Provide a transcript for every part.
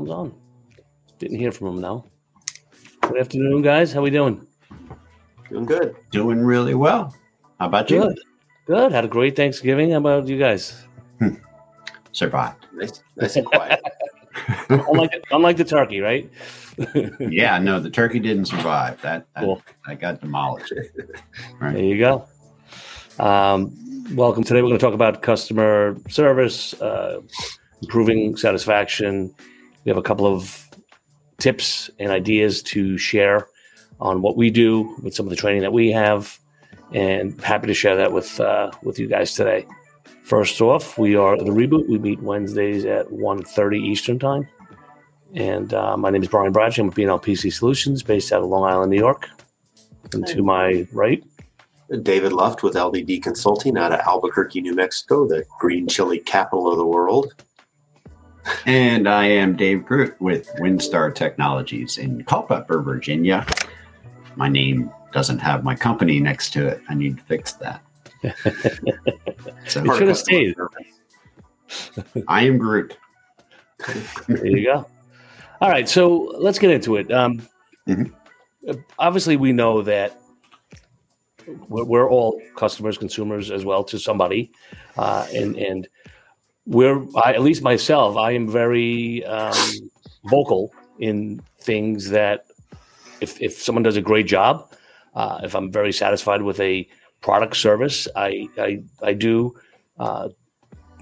comes on. Didn't hear from him now. Good afternoon, guys. How we doing? Doing good. Doing really well. How about you? Good. Good. Had a great Thanksgiving. How about you guys? Survived. Nice, nice and quiet. unlike, unlike the turkey, right? Yeah, no, the turkey didn't survive. That I, Cool. that got demolished. There you go. Um, welcome. Today we're going to talk about customer service, uh, improving satisfaction. We have a couple of tips and ideas to share on what we do with some of the training that we have, and happy to share that with uh, with you guys today. First off, we are the reboot. We meet Wednesdays at 1.30 Eastern time. And uh, my name is Brian Bradshaw. I'm with B&L PC Solutions based out of Long Island, New York. And to my right, David Luft with LDD Consulting out of Albuquerque, New Mexico, the green chili capital of the world. And I am Dave Groot with Windstar Technologies in Culpeper, Virginia. My name doesn't have my company next to it. I need to fix that. so It should have stayed. I am Groot. There you go. All right, so let's get into it. Um, Mhm. Obviously, we know that we're, we're all customers, consumers as well to somebody, uh, and and we're I, at least myself. I am very um, vocal in things that if if someone does a great job, uh, if I'm very satisfied with a product service, I I, I do uh,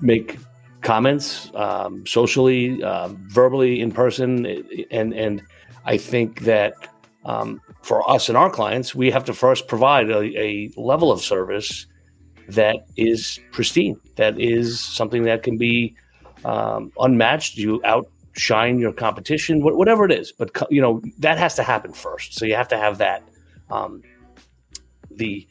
make comments um, socially, um, verbally, in person, and and I think that um, for us and our clients, we have to first provide a, a level of service that is pristine, that is something that can be um, unmatched. You outshine your competition, wh- whatever it is. But you know that has to happen first. So you have to have that. Um, the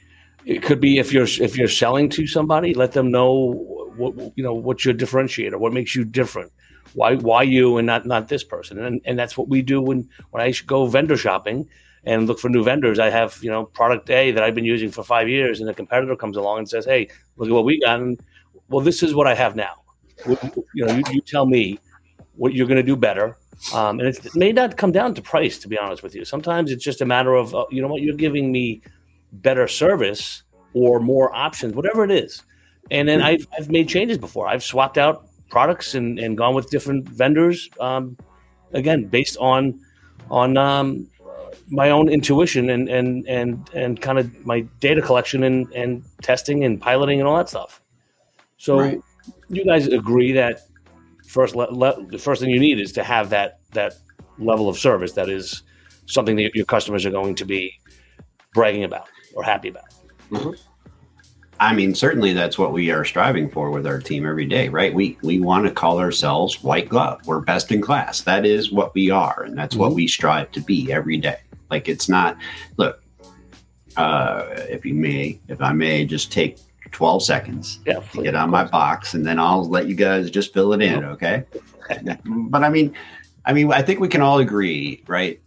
it could be if you're if you're selling to somebody, let them know what you know what's your differentiator, what makes you different, why why you and not not this person, and and that's what we do when when I go vendor shopping and look for new vendors. I have you know product A that I've been using for five years, and a competitor comes along and says, "Hey, look at what we got," and well, this is what I have now. You know, you, you tell me what you're going to do better. Um, and it may not come down to price, to be honest with you. Sometimes it's just a matter of, uh, you know what, you're giving me better service or more options, whatever it is. And then I've, I've made changes before. I've swapped out products and, and gone with different vendors. Um, again, based on on um, my own intuition and and and and kind of my data collection and and testing and piloting and all that stuff. So, Right. you guys agree that first le- le- the first thing you need is to have that that level of service that is something that your customers are going to be bragging about or happy about. Mm-hmm. I mean, certainly that's what we are striving for with our team every day, right? We we want to call ourselves white glove. We're best in class. That is what we are, and that's what Mhm. we strive to be every day. Like it's not look, uh, if you may, if I may just take 12 seconds Yeah, to get on my box and then I'll let you guys just fill it in, okay? but I mean, I mean, I think we can all agree, right?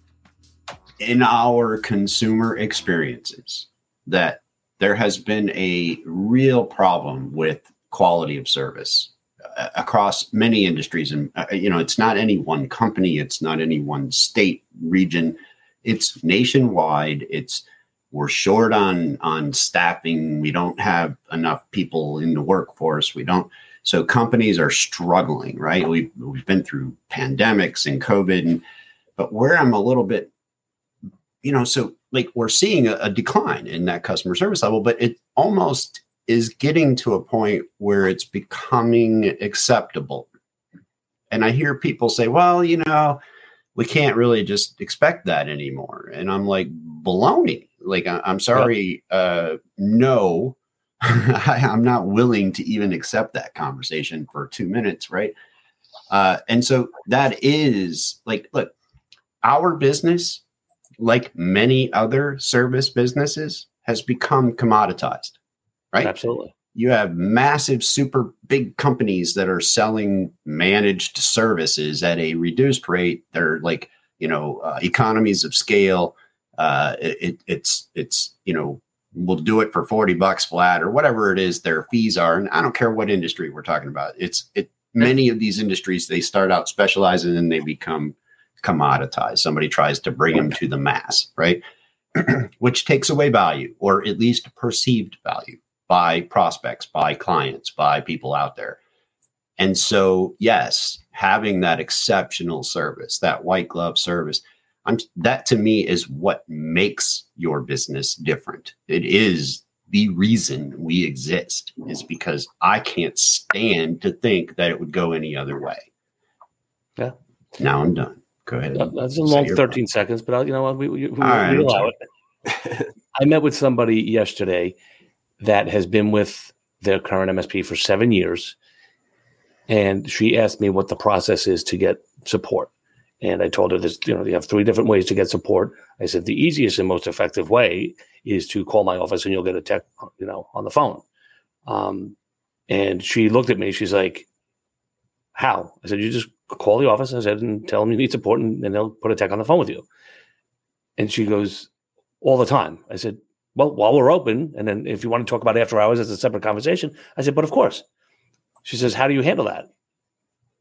In our consumer experiences, that there has been a real problem with quality of service uh, across many industries, and uh, you know, it's not any one company, it's not any one state, region, it's nationwide. It's we're short on on staffing. We don't have enough people in the workforce. We don't. So companies are struggling, right? We've we've been through pandemics and COVID, and but where I'm a little bit, you know, so like we're seeing a, a decline in that customer service level, but it almost is getting to a point where it's becoming acceptable. And I hear people say, well, you know, we can't really just expect that anymore. And I'm like, baloney. Like, I, I'm sorry. Uh, no, I, I'm not willing to even accept that conversation for two minutes. Right. Uh, and so that is like, look, our business, like many other service businesses, has become commoditized. Right? Absolutely. you have massive super big companies that are selling managed services at a reduced rate. They're like you know uh, economies of scale. Uh, it, it- it's it's you know we'll do it for 40 bucks flat or whatever it is their fees are. And i don't care what industry we're talking about. It's it many of these industries they start out specialized and they become commoditized. Somebody tries to bring them to the mass, right? Which takes away value or at least perceived value by prospects, by clients, by people out there. And so, yes, having that exceptional service, that white glove service, I'm, that to me is what makes your business different. It is the reason we exist is because I can't stand to think that it would go any other way. Yeah. Now I'm done. Go ahead. That's a long 13 part. seconds, but I'll, you know what? We, we, we, right, we allow it. I met with somebody yesterday that has been with their current MSP for seven years. And she asked me what the process is to get support. And I told her this, you know, you have three different ways to get support. I said the easiest and most effective way is to call my office and you'll get a tech, you know, on the phone. Um, and she looked at me. She's like, "How?" I said, "You just call the office." I said, "And tell them you need support, and, and they'll put a tech on the phone with you." And she goes, "All the time." I said, "Well, while we're open, and then if you want to talk about after hours, it's a separate conversation." I said, "But of course." She says, "How do you handle that?"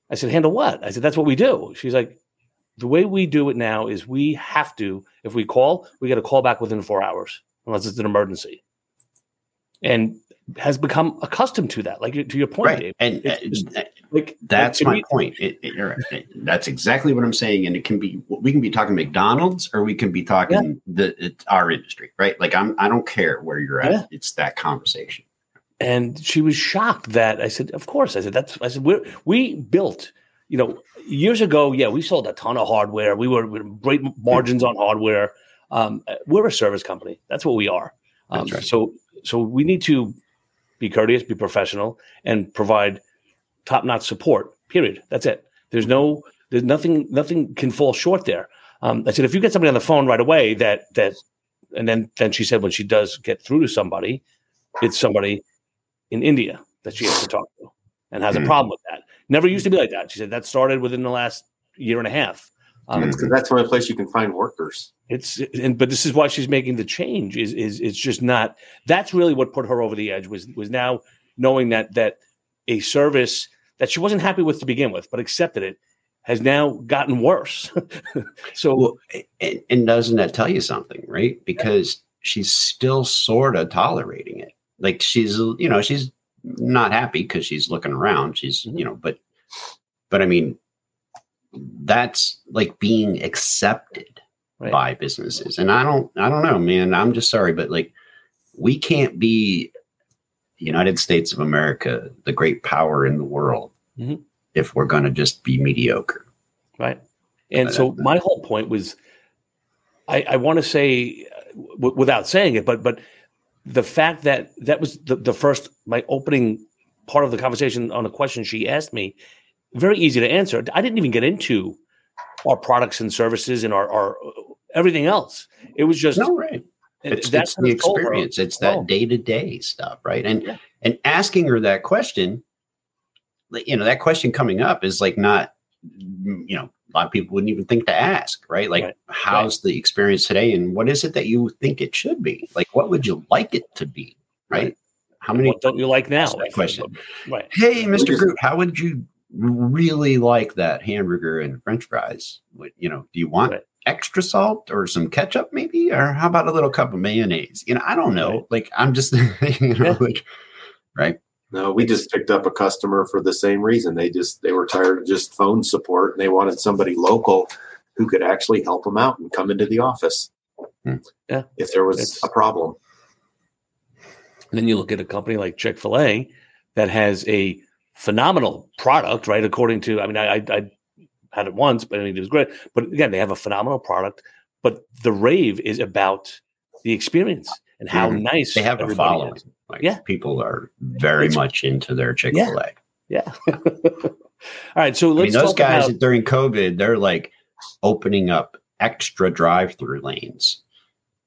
I said, "Handle what?" I said, "That's what we do." She's like, the way we do it now is we have to, if we call, we get a call back within four hours, unless it's an emergency. And has become accustomed to that, like to your point, right. Dave. And uh, like that's like, my we, point. It, it, that's exactly what I'm saying. And it can be we can be talking McDonald's or we can be talking yeah. the our industry, right? Like I'm I don't care where you're at. Yeah. It's that conversation. And she was shocked that I said, "Of course." I said, "That's." I said, "We we built." You know, years ago, yeah, we sold a ton of hardware. We were, we were great margins on hardware. Um, we're a service company. That's what we are. Um, right. So, so we need to be courteous, be professional, and provide top-notch support. Period. That's it. There's no, there's nothing, nothing can fall short there. Um, I said, if you get somebody on the phone right away, that that, and then then she said when she does get through to somebody, it's somebody in India that she has to talk to and has a hmm. problem with that. Never used to be like that. She said that started within the last year and a half. Um, that's because that's the only place you can find workers. It's and but this is why she's making the change. Is is it's just not. That's really what put her over the edge. Was was now knowing that that a service that she wasn't happy with to begin with, but accepted it, has now gotten worse. so, well, and, and, doesn't that tell you something, right? Because yeah. she's still sort of tolerating it. Like she's, you know, she's not happy because she's looking around. She's, mm-hmm. you know, but, but I mean, that's like being accepted right. by businesses. And I don't, I don't know, man. I'm just sorry, but like, we can't be United States of America, the great power in the world, mm-hmm. if we're going to just be mediocre. Right. And so my whole point was, I, I want to say, w- without saying it, but but the fact that that was the, the first my opening part of the conversation on a question she asked me very easy to answer i didn't even get into our products and services and our, our everything else it was just no, right it's, that's it's the experience it's that oh. day-to-day stuff right and yeah. and asking her that question you know that question coming up is like not you know a lot of people wouldn't even think to ask, right? Like, right. how's right. the experience today, and what is it that you think it should be? Like, what would you like it to be, right? right. How many what don't you like now? That question. Right. Hey, Mr. Groot, how would you really like that hamburger and French fries? You know, do you want extra salt or some ketchup, maybe, or how about a little cup of mayonnaise? You know, I don't know. Like, I'm just, you know, like, right. No, we just picked up a customer for the same reason. They just they were tired of just phone support and they wanted somebody local who could actually help them out and come into the office. Hmm. Yeah. If there was it's, a problem. then you look at a company like Chick-fil-A that has a phenomenal product, right? According to I mean, I, I, I had it once, but I mean it was great. But again, they have a phenomenal product, but the rave is about the experience and how mm. nice they have a following. Is. Like yeah. people are very it's, much into their Chick fil A. Yeah. yeah. All right. So let's I mean, those guys about- during COVID, they're like opening up extra drive through lanes.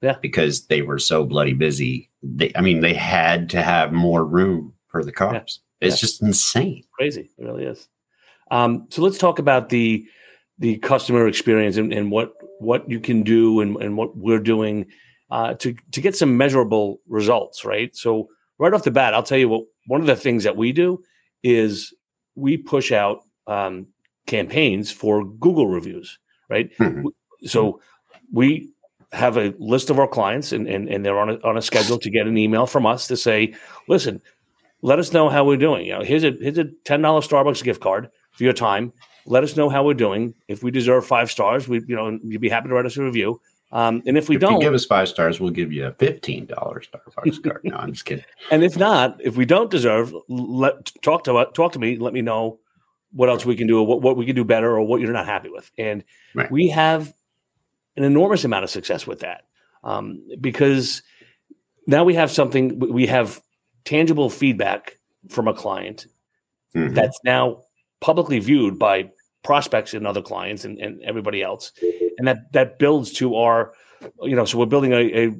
Yeah. Because they were so bloody busy. They, I mean, they had to have more room for the cars. It's yeah. just insane. Crazy. It really is. Um, so let's talk about the the customer experience and, and what what you can do and, and what we're doing uh, to to get some measurable results, right? So right off the bat, I'll tell you what. One of the things that we do is we push out um, campaigns for Google reviews, right? Mhm. So we have a list of our clients, and and, and they're on a, on a schedule to get an email from us to say, listen, let us know how we're doing. You know, here's a here's a ten dollar Starbucks gift card for your time. Let us know how we're doing. If we deserve five stars, we you know you'd be happy to write us a review. Um, and if we if don't, you give us five stars, we'll give you a fifteen dollars Starbucks card. No, I'm just kidding. And if not, if we don't deserve, let talk to talk to me. Let me know what else we can do, or what, what we can do better, or what you're not happy with. And Right. we have an enormous amount of success with that um, because now we have something. We have tangible feedback from a client Mhm. that's now publicly viewed by prospects and other clients and, and everybody else. And that that builds to our you know so we're building a, a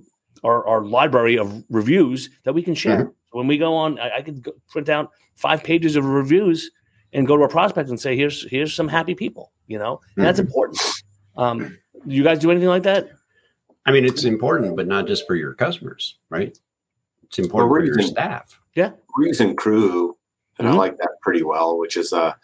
our, our library of reviews that we can share. So when we go on i, I could print out five pages of reviews and go to a prospect and say here's here's some happy people you know? And that's important. Um you guys do anything like that? I mean, it's important, but not just for your customers, right? It's important Well, for your reason- staff. Yeah. Reason Crew, and Mhm. I like that pretty well, which is a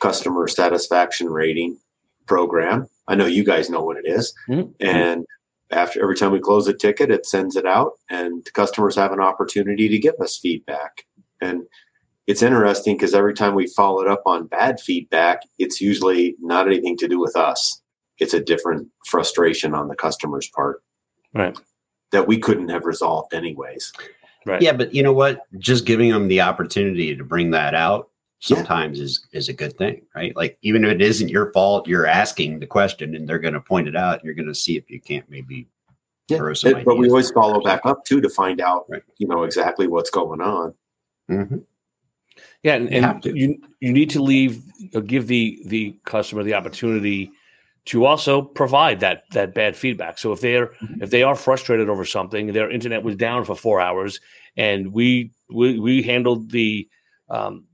customer satisfaction rating program. I know you guys know what it is. Mhm. And after every time we close a ticket, it sends it out, and customers have an opportunity to give us feedback. And it's interesting because every time we follow it up on bad feedback, it's usually not anything to do with us. It's a different frustration on the customer's part right that we couldn't have resolved anyways. right Yeah, but you know what? Just giving them the opportunity to bring that out Yeah. sometimes is is a good thing, right? Like even if it isn't your fault, you're asking the question, and they're going to point it out. And you're going to see if you can't maybe throw some. It- but we always follow back up too to find out, Right. you know, exactly what's going on. Mhm. Yeah, and, You and to. you you need to leave give the the customer the opportunity to also provide that that bad feedback. So if they're Mm-hmm. if they are frustrated over something, their internet was down for four hours, and we we, we handled the um,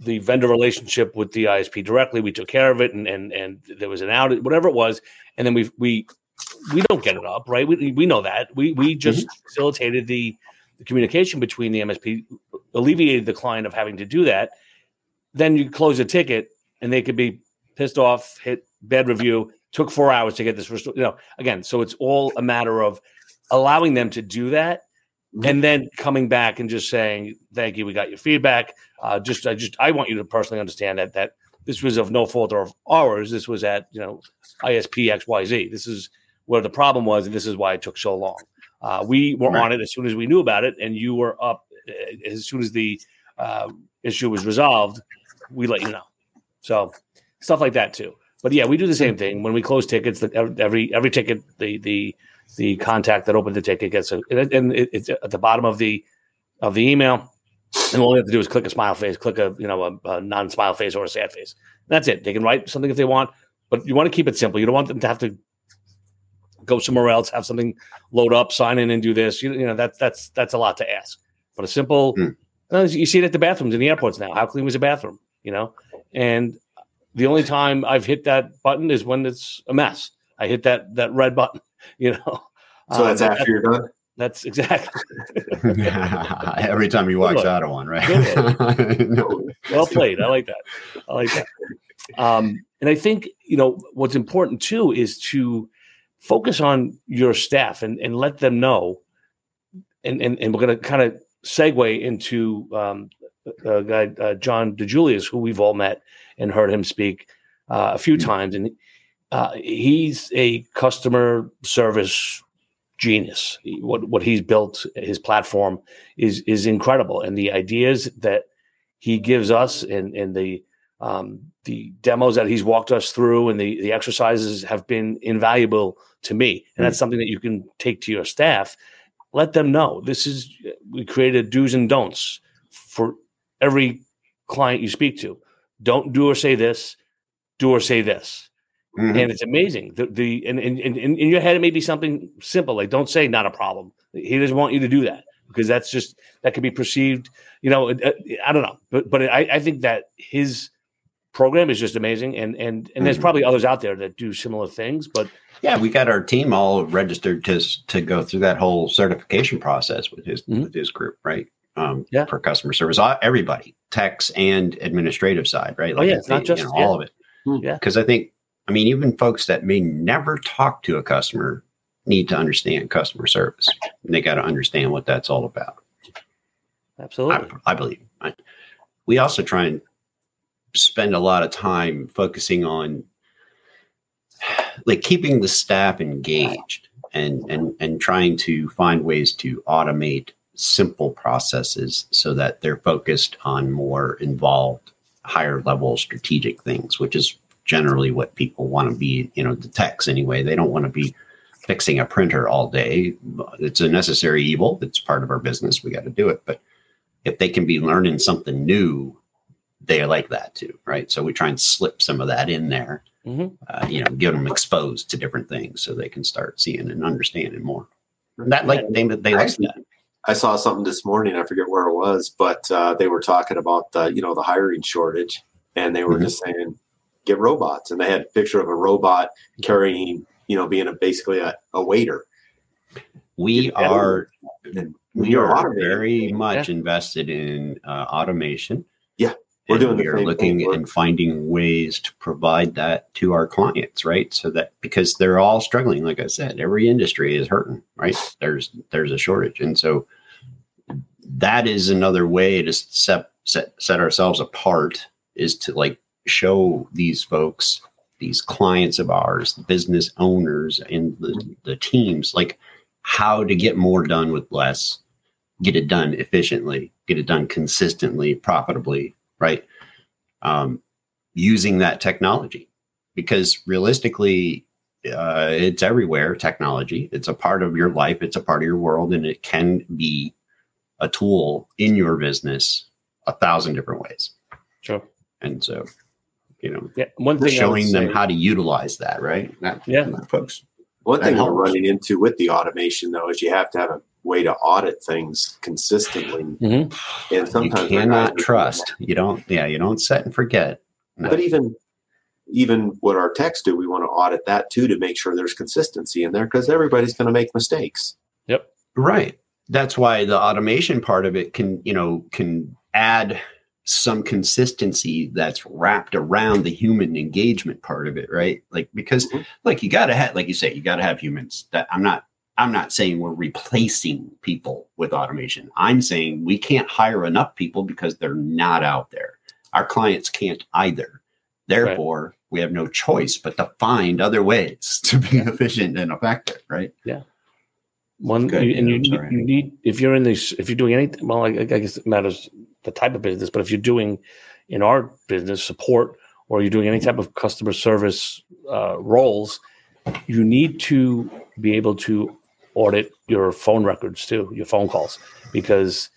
the vendor relationship with the ISP directly. We took care of it, and and and there was an outage, whatever it was, and then we we we don't get it up, right? We we know that we we just facilitated the the communication between the MSP, alleviated the client of having to do that. Then you close a ticket, and they could be pissed off, hit bad review. Took four hours to get this restored. You know, again, so it's all a matter of allowing them to do that, Mhm. and then coming back and just saying, "Thank you, we got your feedback." Uh, just, I just, I want you to personally understand that that this was of no fault of ours. This was at you know ISP XYZ. This is where the problem was, and this is why it took so long. Uh, we were Right. on it as soon as we knew about it, and you were up uh, as soon as the uh, issue was resolved. We let you know. So stuff like that too. But yeah, we do the same thing when we close tickets. The, every every ticket, the the the contact that opened the ticket gets a and it- it's at the bottom of the of the email. And all they have to do is click a smile face, click a you know a, a non-smile face or a sad face. That's it. They can write something if they want, but you want to keep it simple. You don't want them to have to go somewhere else, have something load up, sign in, and do this. You, you know that's that's that's a lot to ask. But a simple, Hmm. uh, you see it at the bathrooms in the airports now. How clean was the bathroom? You know, and the only time I've hit that button is when it's a mess. I hit that that red button. You know, So Um, that's that- after you're done. that's exactly Every time he walks out of one, right? No. well played. I like that. I like that. Um, and I think you know what's important too is to focus on your staff and, and let them know. And and, and we're going to kind of segue into um, a guy uh, John DiJulius, who we've all met and heard him speak uh, a few times, and uh, he's a customer service genius. He- What what he's built, his platform is is incredible, and the ideas that he gives us and and the um, the demos that he's walked us through and the the exercises have been invaluable to me, and that's something that you can take to your staff. Let them know this is we created do's and don'ts for every client you speak to. Don't do or say this. Do or say this Mhm. and it's amazing. The the and, and, and in your head it may be something simple like don't say not a problem. He doesn't want you to do that because that's just that could be perceived. You know, uh, I don't know, but but I, I think that his program is just amazing, and and and there's Mhm. probably others out there that do similar things, but Yeah, we got our team all registered to to go through that whole certification process with his Mhm. with his group, right? Um, Yeah. for customer service. Uh, Everybody, techs and administrative side, right? Oh, yeah, it's not just- you know, all of it. Hmm. Yeah. Because I think, I mean, even folks that may never talk to a customer need to understand customer service. They got to understand what that's all about. Absolutely. I, I believe. I, we also try and spend a lot of time focusing on like keeping the staff engaged and and and trying to find ways to automate simple processes so that they're focused on more involved higher level strategic things which is generally what people want to be you know the techs anyway they don't want to be fixing a printer all day it's a necessary evil it's part of our business we got to do it but if they can be learning something new, they like that too, right? So we try and slip some of that in there, Mhm. uh, you know, get them exposed to different things so they can start seeing and understanding more. And that like they they like that. I saw something this morning. I forget where it was, but uh, they were talking about the you know the hiring shortage, and they were Mhm. just saying get robots, and they had a picture of a robot carrying you know being a basically a, a waiter. We are And we you're are very much invested in uh, automation. We're doing we are looking thing. And finding ways to provide that to our clients, right? So that because they're all struggling, like I said, every industry is hurting, right? There's there's a shortage, and so that is another way to set set set ourselves apart is to like show these folks, these clients of ours, business owners, and the, the teams, like how to get more done with less, get it done efficiently, get it done consistently, profitably, right? Um, using that technology because realistically, uh, it's everywhere. Technology, it's a part of your life, it's a part of your world, and it can be a tool in your business a thousand different ways. Sure. And so, you know, Yeah. One thing showing them say- how to utilize that, right? That, Yeah. that folks. One thing That we're running into with the automation though is you have to have a way to audit things consistently, Mhm. and sometimes we're cannot not- trust. You don't. Yeah, you don't set and forget. No. But even even what our techs do, we want to audit that too to make sure there's consistency in there because everybody's going to make mistakes. Yep. Right. That's why the automation part of it can, you know, can add some consistency that's wrapped around the human engagement part of it, right? Like because Mhm. like you got to have like you say you got to have humans. That I'm not I'm not saying we're replacing people with automation. I'm saying we can't hire enough people because they're not out there. Our clients can't either. Therefore, we have no choice but to find other ways to be efficient and effective, right? Yeah. One, Good, you, and yeah, you, you need if you're in this if you're doing anything. Well, I, I guess it matters the type of business, but if you're doing in our business support or you're doing any type of customer service uh, roles, you need to be able to audit your phone records too, your phone calls, because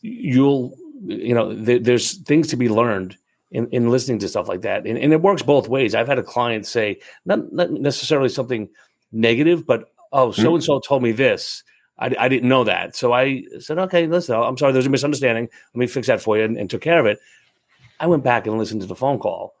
you'll you know there, there's things to be learned in, in listening to stuff like that, and, and it works both ways. I've had a client say not not necessarily something negative, but oh, so and so told me this. I, I didn't know that. So I said, okay, listen, I'm sorry, there's a misunderstanding. Let me fix that for you and, and took care of it. I went back and listened to the phone call.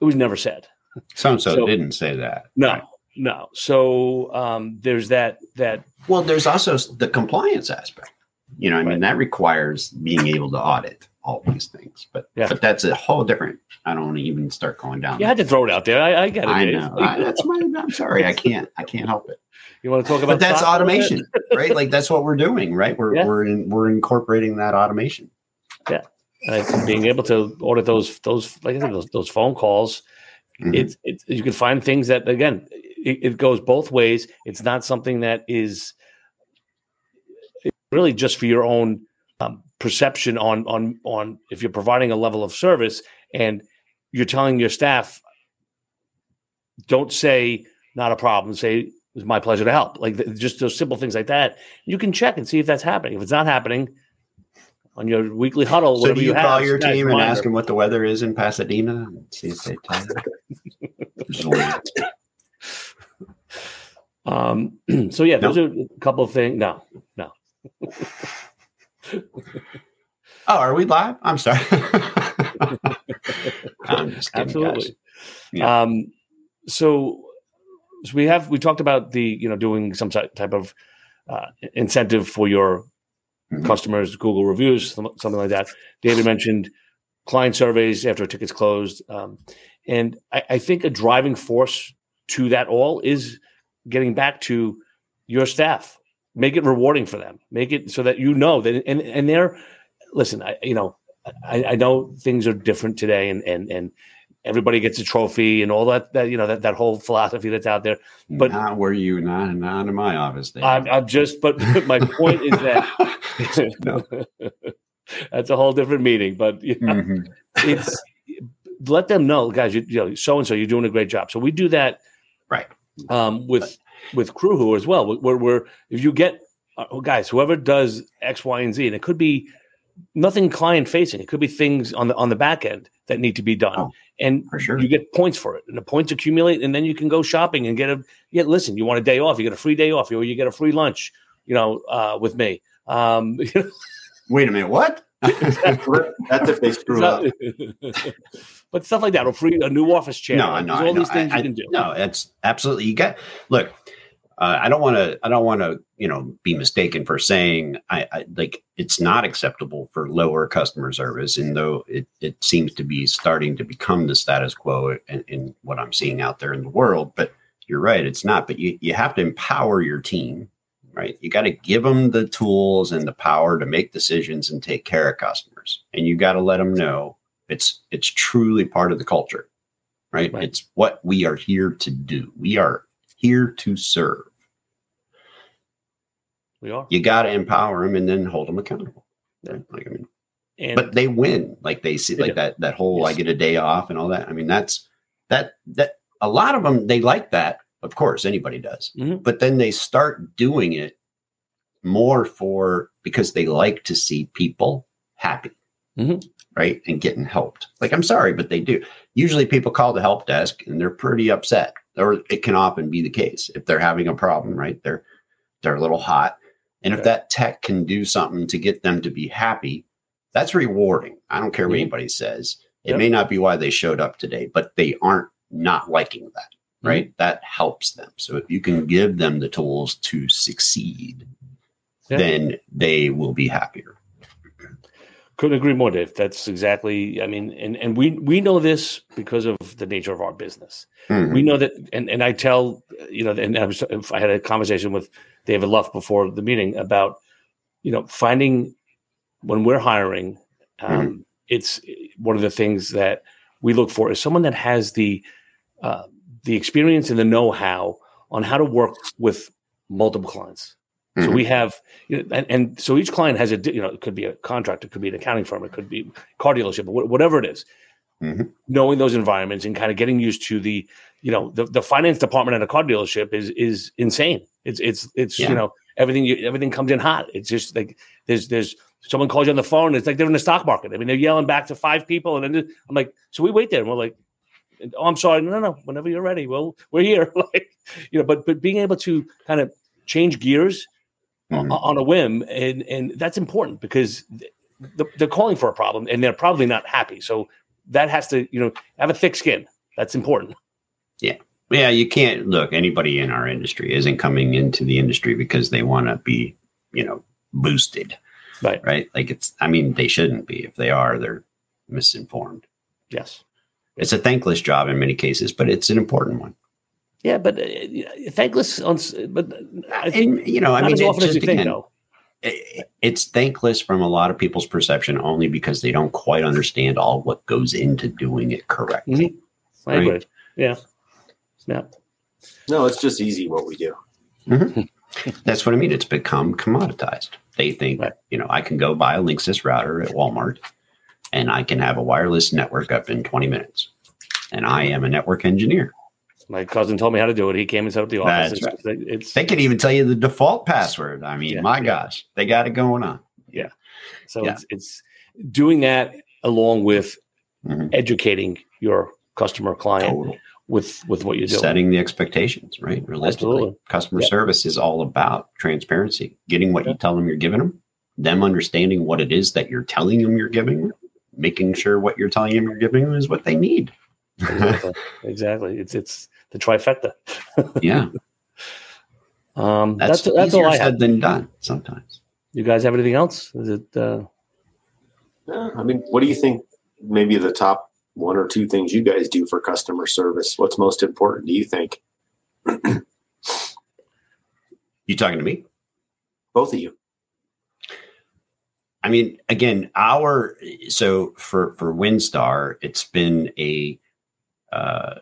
It was never said. So and so So- didn't say that. No, Right. No. So um, there's that, that, Well, there's also the compliance aspect. You know, I mean, that requires being able to audit all these things. But Yeah. but that's a whole different. I don't want to even start going down. you had to throw it out there. I, I get it. I know. I, that's my. I'm sorry. I can't. I can't help it. You want to talk about But that's stock a little bit? automation, right? Like that's what we're doing, right? We're Yeah. we're in, we're incorporating that automation. Yeah. And being able to audit those, those, like I said, those, those phone calls. Mhm. It's, it's, you can find things that, again, it, it goes both ways. It's not something that is really just for your own um, perception on, on, on if you're providing a level of service and you're telling your staff, don't say not a problem, say it's my pleasure to help. Like th- just those simple things like that. You can check and see if that's happening. If it's not happening on your weekly huddle, So do you, have, call your team and ask them what the weather is in Pasadena and see if they tell you? Um, so yeah, those are a couple of things. No, no. Oh, are we live? I'm sorry. I'm kidding, Absolutely. Yeah. Um, so, so we have we talked about the you know doing some type of uh, incentive for your Mhm. customers, Google reviews, something like that. David mentioned client surveys after a ticket's closed, um, and I, I think a driving force to that all is getting back to your staff. Make it rewarding for them. Make it so that you know that, and and they're listen. I you know I, I know things are different today, and and and everybody gets a trophy and all that that you know that that whole philosophy that's out there. But- not where you not not in my office. I'm, I'm just, but my point is that that's a whole different meeting. But you know, Mhm. it's let them know, guys. You, you know, so and so, you're doing a great job. So we do that, Right. Um, with with Crewhu as well. Where, where if you get uh, guys, whoever does X, Y, and Z, and it could be nothing client facing. It could be things on the on the back end that need to be done, Oh, and for sure. you get points for it, and the points accumulate, and then you can go shopping and get a yeah. Listen, you want a day off, you get a free day off, or you get a free lunch. You know, uh, with me. Um, Wait a minute. What? That's if they screw up. but stuff like that, or free a new office chair. no, no, all know. these things I- you can do. No, it's absolutely. You got look. Uh, I don't want to. I don't want to. You know, be mistaken for saying I, I like it's not acceptable for lower customer service, and though it it seems to be starting to become the status quo in, in what I'm seeing out there in the world. But you're right, it's not. But you you have to empower your team, right? You got to give them the tools and the power to make decisions and take care of customers, and you got to let them know it's it's truly part of the culture right? Right. It's what we are here to do. We are here to serve. We are. You got to empower them and then hold them accountable. Yeah. Right? Like I mean, And but they win. Like they see, like that that whole I get a day off and all that. I mean, that's that that a lot of them they like that. Of course, anybody does. Mhm. But then they start doing it more for because they like to see people happy. Mhm. Right. And getting helped. Like, I'm sorry, but they do. Usually people call the help desk and they're pretty upset. Or it can often be the case if they're having a problem, right? They're they're a little hot. And if that tech can do something to get them to be happy, that's rewarding. I don't care what Mhm. anybody says. It Yep. may not be why they showed up today, but they aren't not liking that, Mm-hmm. right? That helps them. So if you can give them the tools to succeed, Yeah. then they will be happier. Couldn't agree more, Dave. That's exactly. I mean, and and we we know this because of the nature of our business. Mhm. We know that, and and I tell you know, and I was I had a conversation with David Luff before the meeting about you know finding when we're hiring. Um, It's one of the things that we look for is someone that has the uh, the experience and the know how on how to work with multiple clients. So Mhm. we have, you know, and, and so each client has a, you know, it could be a contractor, it could be an accounting firm, it could be car dealership, whatever it is. Mhm. Knowing those environments and kind of getting used to the, you know, the, the finance department at a car dealership is is insane. It's it's it's Yeah. you know everything you, everything comes in hot. It's just like there's there's someone calls you on the phone. It's like they're in the stock market. I mean, they're yelling back to five people, and then I'm like, so we wait there, and we're like, oh, I'm sorry, no, no, no. Whenever you're ready, well, we're here. like, you know, but but being able to kind of change gears Mhm. on a whim, and and that's important because th- they're calling for a problem, and they're probably not happy. So that has to you know have a thick skin. That's important. Yeah. Yeah, you can't look. Anybody in our industry isn't coming into the industry because they want to be, you know, boosted, Right. right? Like it's. I mean, they shouldn't be. If they are, they're misinformed. Yes. It's a thankless job in many cases, but it's an important one. Yeah, but uh, thankless on. But uh, I think And you know, I mean, as it's often as just you think, again, it- it's thankless from a lot of people's perception only because they don't quite understand all what goes into doing it correctly. Mm-hmm. I Right. Yeah. Yeah. No, it's just easy what we do. Mm-hmm. That's what I mean. It's become commoditized. They think, Right. you know, I can go buy a Linksys router at Walmart and I can have a wireless network up in 20 minutes. And I am a network engineer. My cousin told me how to do it. He came and set up the office. That's It's, They can even tell you the default password. I mean, Yeah. my gosh, they got it going on. Yeah. So yeah. it's it's doing that along with Mhm. educating your customer client Total. with with what you're doing. Setting the expectations, right? Realistically, Absolutely. customer service is all about transparency, getting what you tell them you're giving them, them understanding what it is that you're telling them you're giving them, making sure what you're telling them you're giving them is what they need. exactly. exactly. It's it's the trifecta. yeah. Um, That's, that's that's, all easier I said have. than done sometimes. you guys have anything else? Is it? Uh, Yeah, I mean, what do you think? Maybe the top one or two things you guys do for customer service. What's most important? Do you think? You talking to me? Both of you. I mean, again, our so for for Windstar, it's been a uh,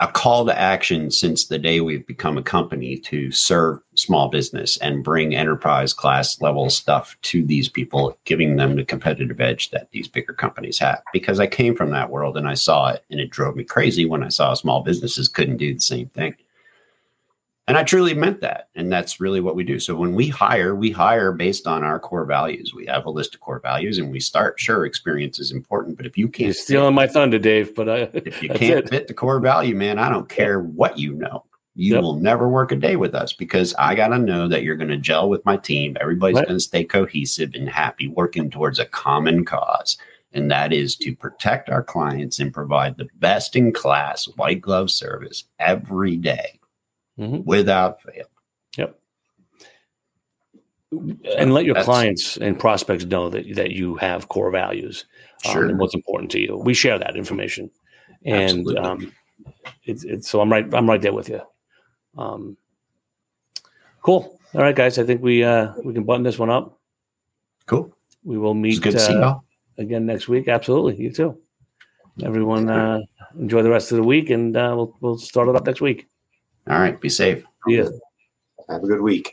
a call to action since the day we've become a company to serve small business and bring enterprise class level stuff to these people, giving them the competitive edge that these bigger companies have. Because I came from that world and I saw it, and it drove me crazy when I saw small businesses couldn't do the same thing. And I truly meant that. And that's really what we do. So when we hire, we hire based on our core values. We have a list of core values and we start, sure, experience is important. But if you can't you're stealing my thunder, Dave. But I, if you can't it. fit the core value, man, I don't care what you know. You Yep. will never work a day with us because I got to know that you're going to gel with my team. Everybody's Right. going to stay cohesive and happy, working towards a common cause. And that is to protect our clients and provide the best in class white glove service every day Mhm. without fail. Yep. And let your That's- clients and prospects know that that you have core values um, and what's important to you. We share that information, and um, it's, it's so I'm right. I'm right there with you. Um, cool. All right, guys. I think we uh, we can button this one up. Cool. We will meet good to see uh, again next week. Absolutely. You too. Everyone, uh, enjoy the rest of the week, and uh, we'll we'll start it up next week. All right. Be safe. See ya. Have a good week.